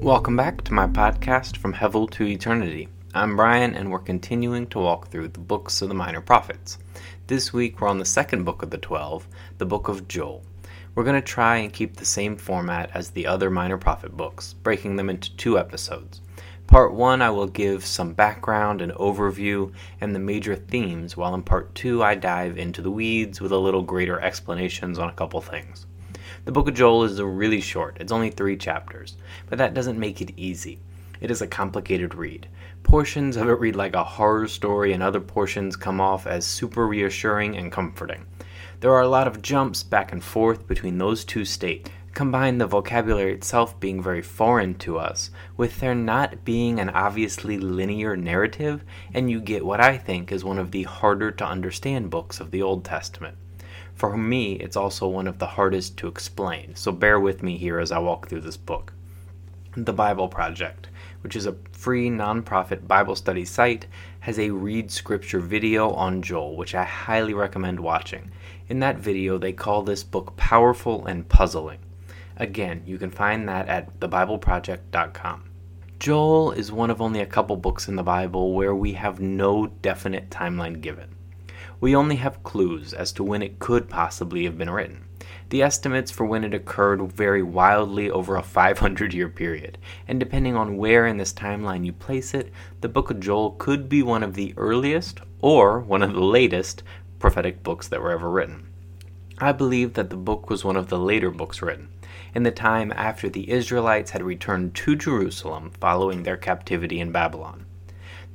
Welcome back to my podcast From Hevel to Eternity. I'm Brian, and we're continuing to walk through the books of the Minor Prophets. This week we're on the second book of the Twelve, the book of Joel. We're going to try and keep the same format as the other Minor Prophet books, breaking them into two episodes. Part 1, I will give some background and overview and the major themes, while in Part 2, I dive into the weeds with a little greater explanations on a couple things. The book of Joel is really short, it's only three chapters, but that doesn't make it easy. It is a complicated read. Portions of it read like a horror story, and other portions come off as super reassuring and comforting. There are a lot of jumps back and forth between those two states, combine the vocabulary itself being very foreign to us with there not being an obviously linear narrative, and you get what I think is one of the harder to understand books of the Old Testament. For me, it's also one of the hardest to explain, so bear with me here as I walk through this book. The Bible Project, which is a free nonprofit Bible study site, has a read scripture video on Joel, which I highly recommend watching. In that video, they call this book powerful and puzzling. Again, you can find that at thebibleproject.com. Joel is one of only a couple books in the Bible where we have no definite timeline given. We only have clues as to when it could possibly have been written. The estimates for when it occurred vary wildly over a 500 year period, and depending on where in this timeline you place it, the book of Joel could be one of the earliest or one of the latest prophetic books that were ever written. I believe that the book was one of the later books written in the time after the Israelites had returned to Jerusalem following their captivity in Babylon.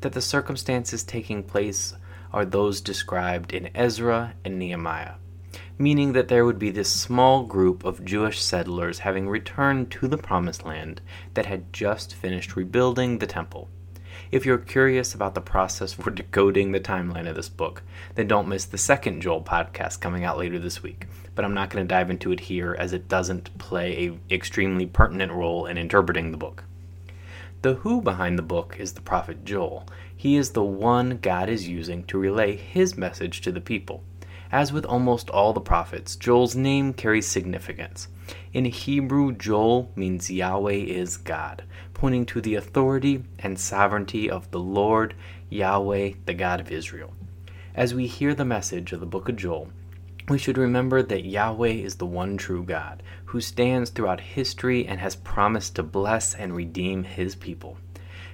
That the circumstances taking place are those described in Ezra and Nehemiah, meaning that there would be this small group of Jewish settlers having returned to the Promised Land that had just finished rebuilding the temple. If you're curious about the process for decoding the timeline of this book, then don't miss the second Joel podcast coming out later this week. But I'm not going to dive into it here as it doesn't play a extremely pertinent role in interpreting the book. The who behind the book is the prophet Joel. He is the one God is using to relay his message to the people. As with almost all the prophets, Joel's name carries significance. In Hebrew, Joel means Yahweh is God, pointing to the authority and sovereignty of the Lord, Yahweh, the God of Israel. As we hear the message of the book of Joel, we should remember that Yahweh is the one true God, who stands throughout history and has promised to bless and redeem his people.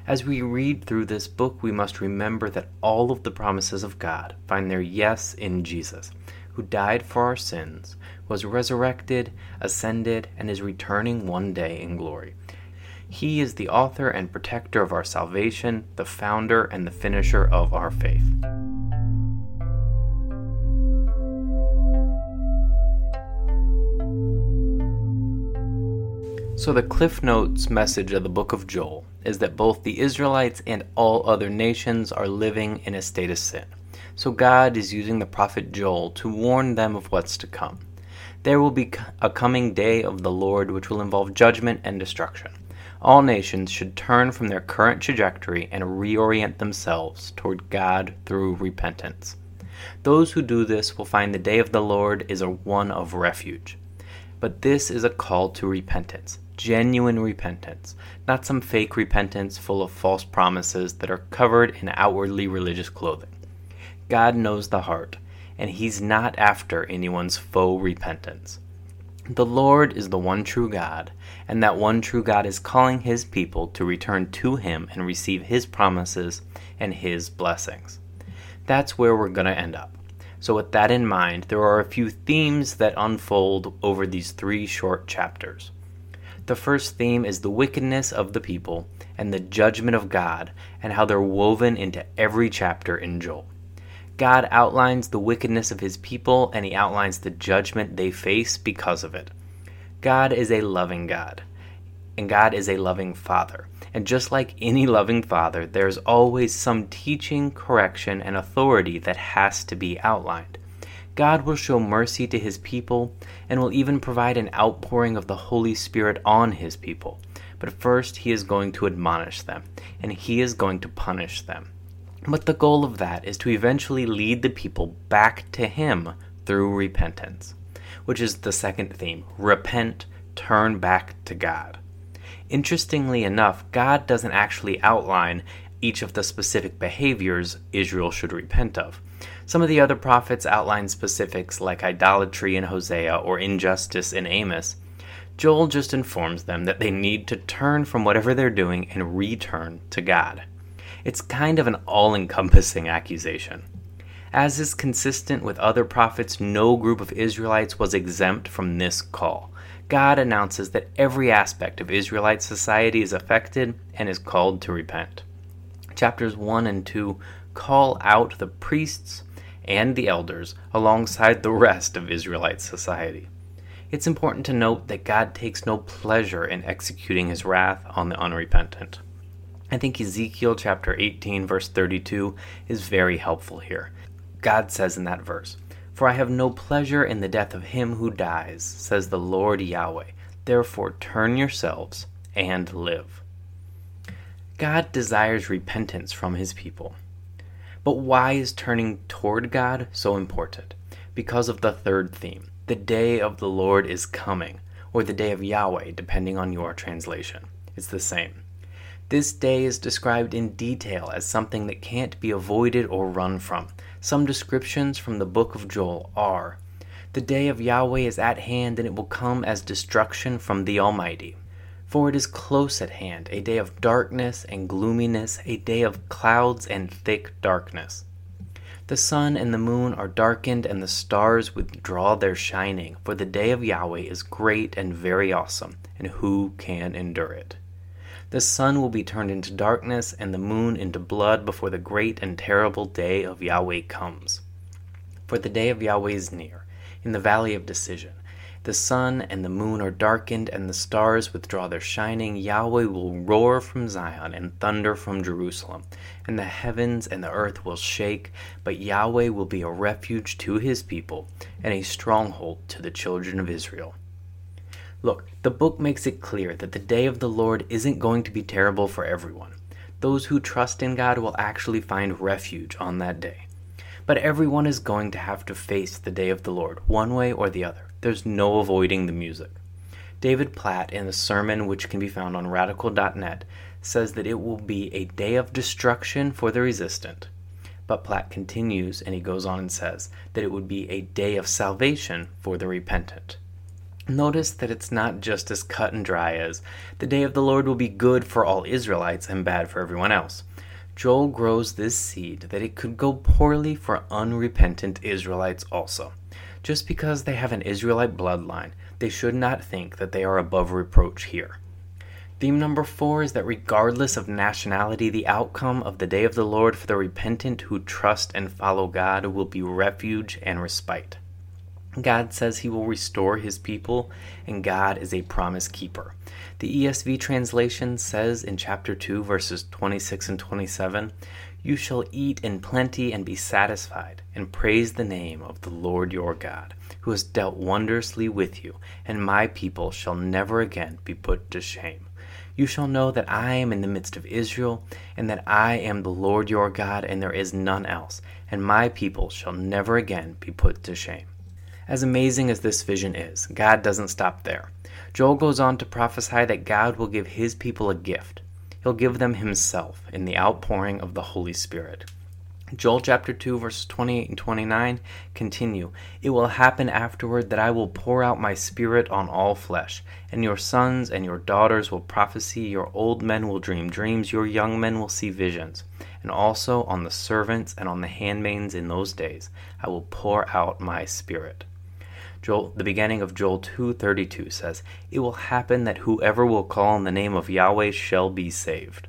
As we read through this book, we must remember that all of the promises of God find their yes in Jesus, who died for our sins, was resurrected, ascended, and is returning one day in glory. He is the author and protector of our salvation, the founder and the finisher of our faith. So, the Cliff Notes message of the book of Joel is that both the Israelites and all other nations are living in a state of sin. So, God is using the prophet Joel to warn them of what's to come. There will be a coming day of the Lord which will involve judgment and destruction. All nations should turn from their current trajectory and reorient themselves toward God through repentance. Those who do this will find the day of the Lord is a one of refuge. But this is a call to repentance, genuine repentance, not some fake repentance full of false promises that are covered in outwardly religious clothing. God knows the heart, and He's not after anyone's faux repentance. The Lord is the one true God, and that one true God is calling His people to return to Him and receive His promises and His blessings. That's where we're going to end up. So, with that in mind, there are a few themes that unfold over these three short chapters. The first theme is the wickedness of the people and the judgment of God, and how they're woven into every chapter in Joel. God outlines the wickedness of his people and he outlines the judgment they face because of it. God is a loving God, and God is a loving Father. And just like any loving Father, there's always some teaching, correction, and authority that has to be outlined. God will show mercy to his people and will even provide an outpouring of the Holy Spirit on his people. But first, he is going to admonish them, and he is going to punish them. But the goal of that is to eventually lead the people back to Him through repentance, which is the second theme repent, turn back to God. Interestingly enough, God doesn't actually outline each of the specific behaviors Israel should repent of. Some of the other prophets outline specifics like idolatry in Hosea or injustice in Amos. Joel just informs them that they need to turn from whatever they're doing and return to God. It's kind of an all encompassing accusation. As is consistent with other prophets, no group of Israelites was exempt from this call. God announces that every aspect of Israelite society is affected and is called to repent. Chapters 1 and 2 call out the priests and the elders alongside the rest of Israelite society. It's important to note that God takes no pleasure in executing his wrath on the unrepentant. I think Ezekiel chapter 18, verse 32 is very helpful here. God says in that verse, For I have no pleasure in the death of him who dies, says the Lord Yahweh. Therefore turn yourselves and live. God desires repentance from his people. But why is turning toward God so important? Because of the third theme the day of the Lord is coming, or the day of Yahweh, depending on your translation. It's the same. This day is described in detail as something that can't be avoided or run from. Some descriptions from the book of Joel are The day of Yahweh is at hand, and it will come as destruction from the Almighty. For it is close at hand, a day of darkness and gloominess, a day of clouds and thick darkness. The sun and the moon are darkened, and the stars withdraw their shining, for the day of Yahweh is great and very awesome, and who can endure it? The sun will be turned into darkness, and the moon into blood before the great and terrible day of Yahweh comes. For the day of Yahweh is near, in the valley of decision. The sun and the moon are darkened, and the stars withdraw their shining. Yahweh will roar from Zion and thunder from Jerusalem, and the heavens and the earth will shake. But Yahweh will be a refuge to his people and a stronghold to the children of Israel. Look, the book makes it clear that the day of the Lord isn't going to be terrible for everyone. Those who trust in God will actually find refuge on that day. But everyone is going to have to face the day of the Lord, one way or the other. There's no avoiding the music. David Platt, in a sermon which can be found on radical.net, says that it will be a day of destruction for the resistant. But Platt continues and he goes on and says that it would be a day of salvation for the repentant. Notice that it's not just as cut and dry as the day of the Lord will be good for all Israelites and bad for everyone else. Joel grows this seed that it could go poorly for unrepentant Israelites also. Just because they have an Israelite bloodline, they should not think that they are above reproach here. Theme number four is that regardless of nationality, the outcome of the day of the Lord for the repentant who trust and follow God will be refuge and respite. God says he will restore his people, and God is a promise keeper. The ESV translation says in chapter 2, verses 26 and 27 You shall eat in plenty and be satisfied, and praise the name of the Lord your God, who has dealt wondrously with you, and my people shall never again be put to shame. You shall know that I am in the midst of Israel, and that I am the Lord your God, and there is none else, and my people shall never again be put to shame. As amazing as this vision is, God doesn't stop there. Joel goes on to prophesy that God will give his people a gift. He'll give them himself in the outpouring of the Holy Spirit. Joel chapter 2, verses 28 and 29 continue It will happen afterward that I will pour out my spirit on all flesh, and your sons and your daughters will prophesy, your old men will dream dreams, your young men will see visions. And also on the servants and on the handmaids in those days I will pour out my spirit. Joel, the beginning of Joel 2:32 says, "It will happen that whoever will call on the name of Yahweh shall be saved."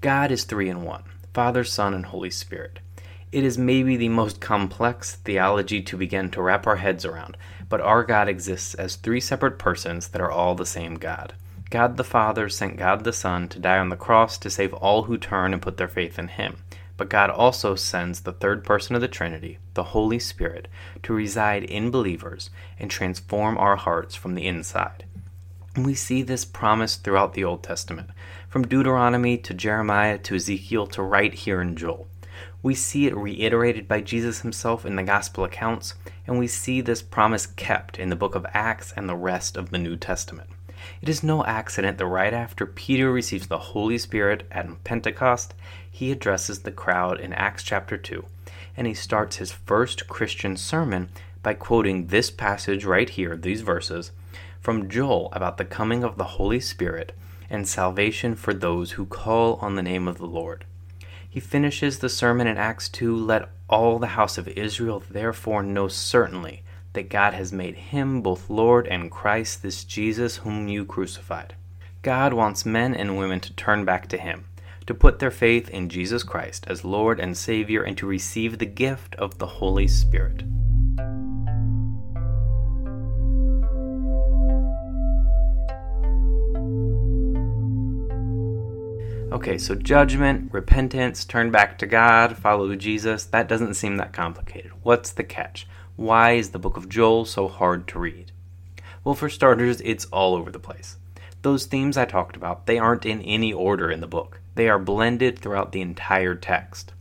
God is 3 in 1, Father, Son, and Holy Spirit. It is maybe the most complex theology to begin to wrap our heads around, but our God exists as three separate persons that are all the same God. God the Father sent God the Son to die on the cross to save all who turn and put their faith in him. But God also sends the third person of the Trinity, the Holy Spirit, to reside in believers and transform our hearts from the inside. We see this promise throughout the Old Testament. from Deuteronomy to Jeremiah to Ezekiel to right here in Joel. We see it reiterated by Jesus himself in the gospel accounts, and we see this promise kept in the book of Acts and the rest of the New Testament. It is no accident that right after Peter receives the Holy Spirit at Pentecost, he addresses the crowd in Acts chapter 2, and he starts his first Christian sermon by quoting this passage right here, these verses, from Joel about the coming of the Holy Spirit and salvation for those who call on the name of the Lord. He finishes the sermon in Acts 2 Let all the house of Israel therefore know certainly that God has made him both Lord and Christ, this Jesus whom you crucified. God wants men and women to turn back to him, to put their faith in Jesus Christ as Lord and Savior, and to receive the gift of the Holy Spirit. Okay, so judgment, repentance, turn back to God, follow Jesus, that doesn't seem that complicated. What's the catch? Why is the book of Joel so hard to read? Well, for starters, it's all over the place. Those themes I talked about, they aren't in any order in the book. They are blended throughout the entire text.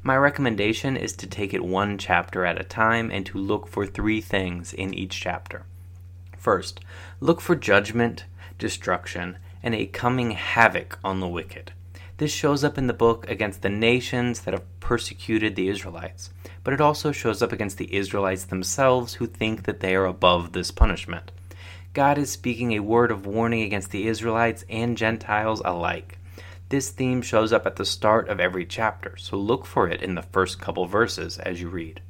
My recommendation is to take it one chapter at a time and to look for three things in each chapter. First, look for judgment, destruction, and a coming havoc on the wicked. This shows up in the book against the nations that have persecuted the Israelites, but it also shows up against the Israelites themselves who think that they are above this punishment. God is speaking a word of warning against the Israelites and Gentiles alike. This theme shows up at the start of every chapter, so look for it in the first couple verses as you read.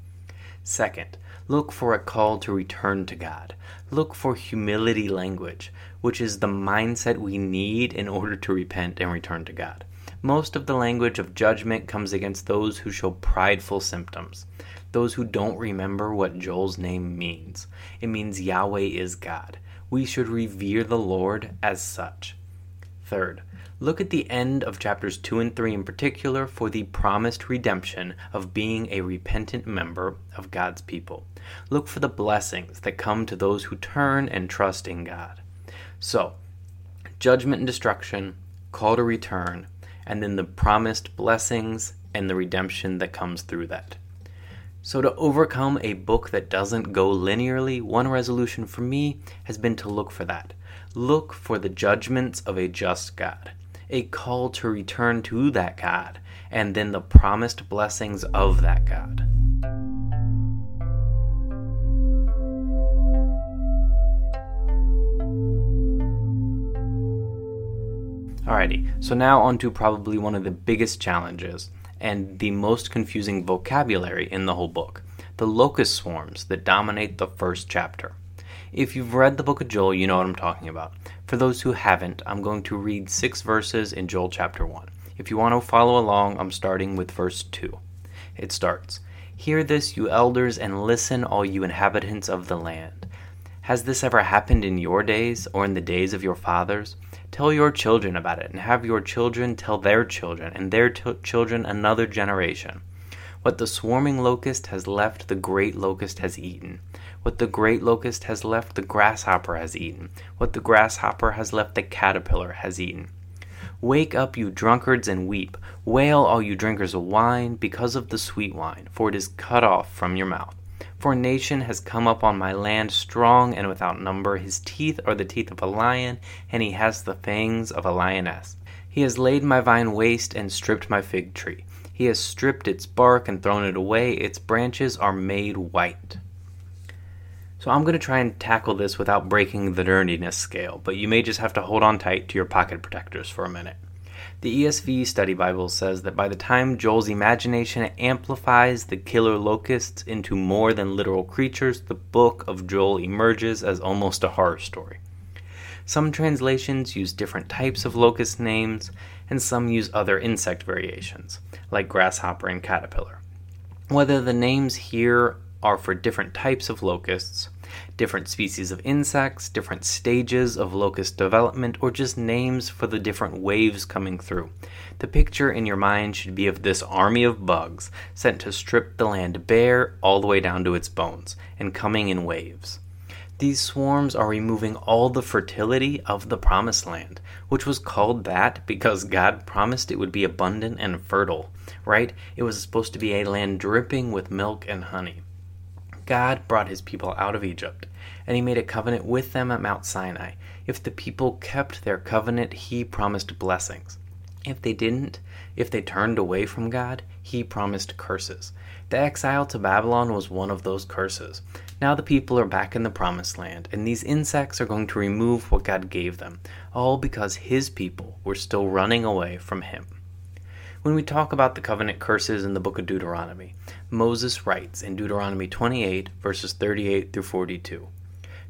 Second, look for a call to return to God. Look for humility language, which is the mindset we need in order to repent and return to God. Most of the language of judgment comes against those who show prideful symptoms, those who don't remember what Joel's name means. It means Yahweh is God. We should revere the Lord as such. Third, look at the end of chapters 2 and 3 in particular for the promised redemption of being a repentant member of God's people. Look for the blessings that come to those who turn and trust in God. So, judgment and destruction, call to return, and then the promised blessings and the redemption that comes through that. So, to overcome a book that doesn't go linearly, one resolution for me has been to look for that. Look for the judgments of a just God, a call to return to that God, and then the promised blessings of that God. Alrighty, so now on to probably one of the biggest challenges and the most confusing vocabulary in the whole book the locust swarms that dominate the first chapter. If you've read the book of Joel, you know what I'm talking about. For those who haven't, I'm going to read six verses in Joel chapter 1. If you want to follow along, I'm starting with verse 2. It starts Hear this, you elders, and listen, all you inhabitants of the land. Has this ever happened in your days, or in the days of your fathers? Tell your children about it, and have your children tell their children, and their t- children another generation. What the swarming locust has left, the great locust has eaten. What the great locust has left, the grasshopper has eaten. What the grasshopper has left, the caterpillar has eaten. Wake up, you drunkards, and weep. Wail, all you drinkers of wine, because of the sweet wine, for it is cut off from your mouth. For a nation has come up on my land strong and without number. His teeth are the teeth of a lion, and he has the fangs of a lioness. He has laid my vine waste and stripped my fig tree. He has stripped its bark and thrown it away. Its branches are made white. So I'm going to try and tackle this without breaking the nerdiness scale, but you may just have to hold on tight to your pocket protectors for a minute. The ESV Study Bible says that by the time Joel's imagination amplifies the killer locusts into more than literal creatures, the book of Joel emerges as almost a horror story. Some translations use different types of locust names, and some use other insect variations, like grasshopper and caterpillar. Whether the names here are for different types of locusts, different species of insects, different stages of locust development, or just names for the different waves coming through. The picture in your mind should be of this army of bugs sent to strip the land bare all the way down to its bones and coming in waves. These swarms are removing all the fertility of the promised land, which was called that because God promised it would be abundant and fertile, right? It was supposed to be a land dripping with milk and honey. God brought his people out of Egypt, and he made a covenant with them at Mount Sinai. If the people kept their covenant, he promised blessings. If they didn't, if they turned away from God, he promised curses. The exile to Babylon was one of those curses. Now the people are back in the promised land, and these insects are going to remove what God gave them, all because his people were still running away from him. When we talk about the covenant curses in the book of Deuteronomy, Moses writes in Deuteronomy 28, verses 38 through 42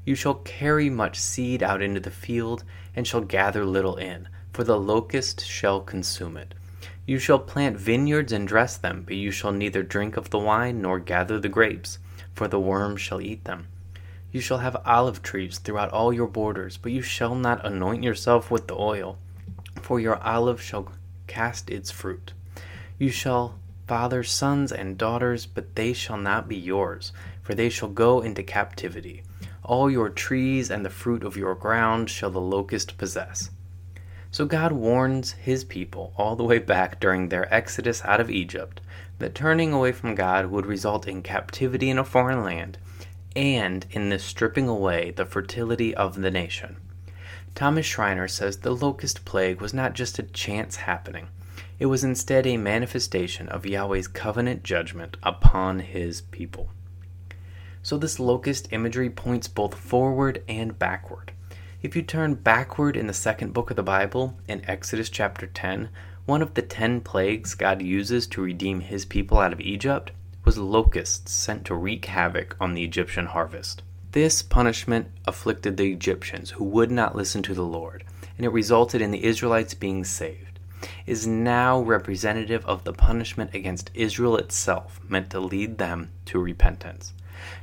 You shall carry much seed out into the field, and shall gather little in, for the locust shall consume it. You shall plant vineyards and dress them, but you shall neither drink of the wine nor gather the grapes, for the worm shall eat them. You shall have olive trees throughout all your borders, but you shall not anoint yourself with the oil, for your olive shall cast its fruit. You shall father sons and daughters, but they shall not be yours, for they shall go into captivity. All your trees and the fruit of your ground shall the locust possess. So God warns his people all the way back during their exodus out of Egypt that turning away from God would result in captivity in a foreign land and in the stripping away the fertility of the nation. Thomas Schreiner says the locust plague was not just a chance happening, it was instead a manifestation of Yahweh's covenant judgment upon his people. So, this locust imagery points both forward and backward. If you turn backward in the second book of the Bible, in Exodus chapter 10, one of the ten plagues God uses to redeem his people out of Egypt was locusts sent to wreak havoc on the Egyptian harvest. This punishment afflicted the Egyptians who would not listen to the Lord, and it resulted in the Israelites being saved. Is now representative of the punishment against Israel itself, meant to lead them to repentance.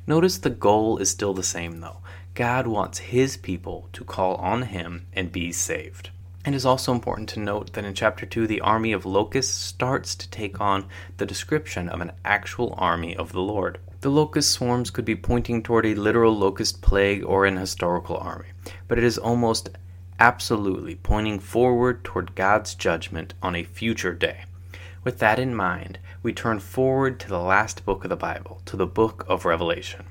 Notice the goal is still the same, though God wants his people to call on him and be saved. It is also important to note that in chapter 2, the army of locusts starts to take on the description of an actual army of the Lord. The locust swarms could be pointing toward a literal locust plague or an historical army, but it is almost absolutely pointing forward toward God's judgment on a future day. With that in mind, we turn forward to the last book of the Bible, to the book of Revelation.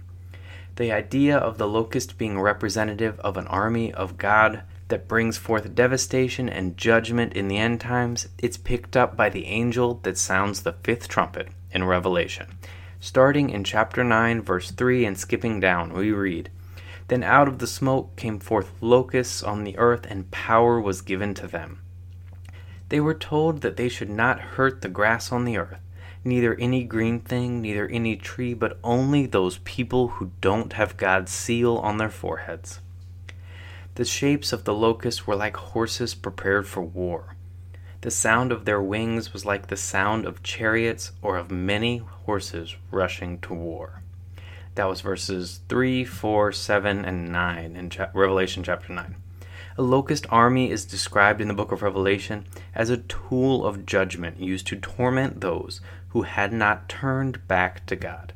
The idea of the locust being representative of an army of God that brings forth devastation and judgment in the end times, it's picked up by the angel that sounds the fifth trumpet in Revelation. Starting in chapter 9, verse 3, and skipping down, we read Then out of the smoke came forth locusts on the earth, and power was given to them. They were told that they should not hurt the grass on the earth neither any green thing, neither any tree, but only those people who don't have God's seal on their foreheads. The shapes of the locusts were like horses prepared for war. The sound of their wings was like the sound of chariots or of many horses rushing to war. That was verses 3, 4, 7, and 9 in Revelation chapter 9. A locust army is described in the book of Revelation as a tool of judgment used to torment those who had not turned back to God.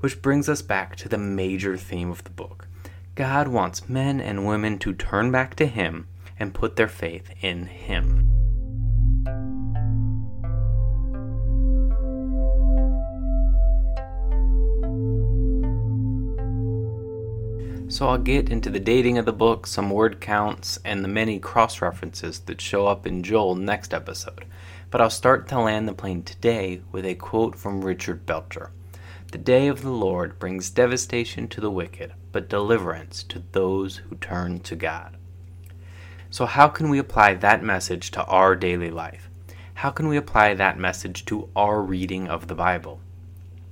Which brings us back to the major theme of the book. God wants men and women to turn back to Him and put their faith in Him. So I'll get into the dating of the book, some word counts, and the many cross references that show up in Joel next episode but I'll start to land the plane today with a quote from Richard Belcher The day of the Lord brings devastation to the wicked, but deliverance to those who turn to God. So, how can we apply that message to our daily life? How can we apply that message to our reading of the Bible?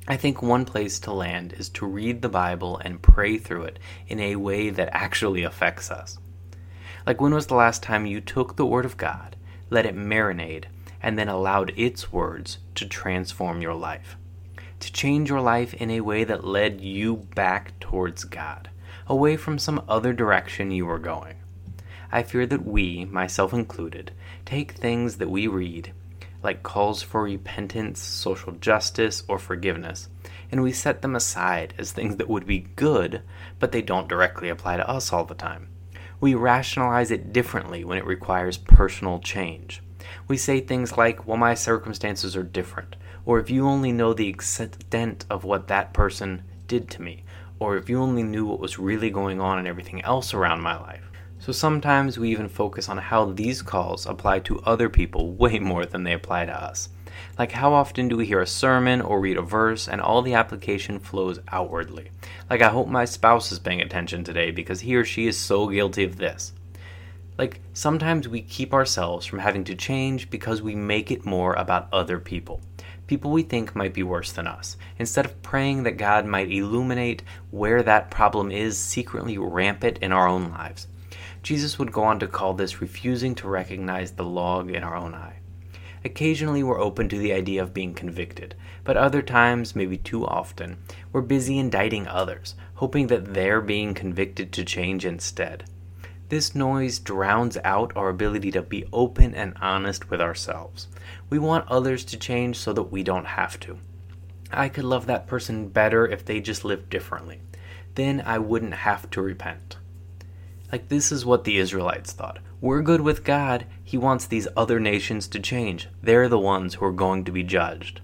I think one place to land is to read the Bible and pray through it in a way that actually affects us. Like, when was the last time you took the Word of God, let it marinate, and then allowed its words to transform your life, to change your life in a way that led you back towards God, away from some other direction you were going. I fear that we, myself included, take things that we read, like calls for repentance, social justice, or forgiveness, and we set them aside as things that would be good, but they don't directly apply to us all the time. We rationalize it differently when it requires personal change. We say things like, well, my circumstances are different, or if you only know the extent of what that person did to me, or if you only knew what was really going on and everything else around my life. So sometimes we even focus on how these calls apply to other people way more than they apply to us. Like, how often do we hear a sermon or read a verse and all the application flows outwardly? Like, I hope my spouse is paying attention today because he or she is so guilty of this. Like, sometimes we keep ourselves from having to change because we make it more about other people people we think might be worse than us, instead of praying that God might illuminate where that problem is secretly rampant in our own lives. Jesus would go on to call this refusing to recognize the log in our own eye. Occasionally, we're open to the idea of being convicted, but other times, maybe too often, we're busy indicting others, hoping that they're being convicted to change instead. This noise drowns out our ability to be open and honest with ourselves. We want others to change so that we don't have to. I could love that person better if they just lived differently. Then I wouldn't have to repent. Like, this is what the Israelites thought. We're good with God. He wants these other nations to change. They're the ones who are going to be judged.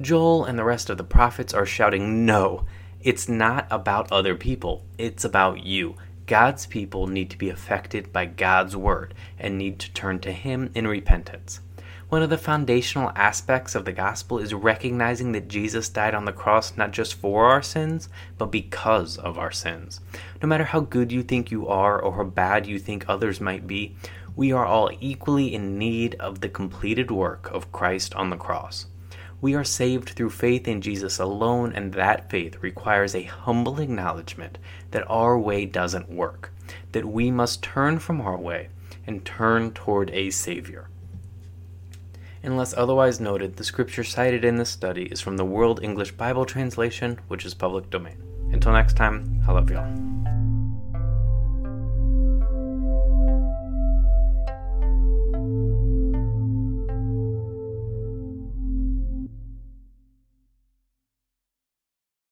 Joel and the rest of the prophets are shouting, No, it's not about other people, it's about you. God's people need to be affected by God's word and need to turn to Him in repentance. One of the foundational aspects of the gospel is recognizing that Jesus died on the cross not just for our sins, but because of our sins. No matter how good you think you are or how bad you think others might be, we are all equally in need of the completed work of Christ on the cross. We are saved through faith in Jesus alone, and that faith requires a humble acknowledgement that our way doesn't work, that we must turn from our way and turn toward a Savior. Unless otherwise noted, the scripture cited in this study is from the World English Bible Translation, which is public domain. Until next time, I love y'all.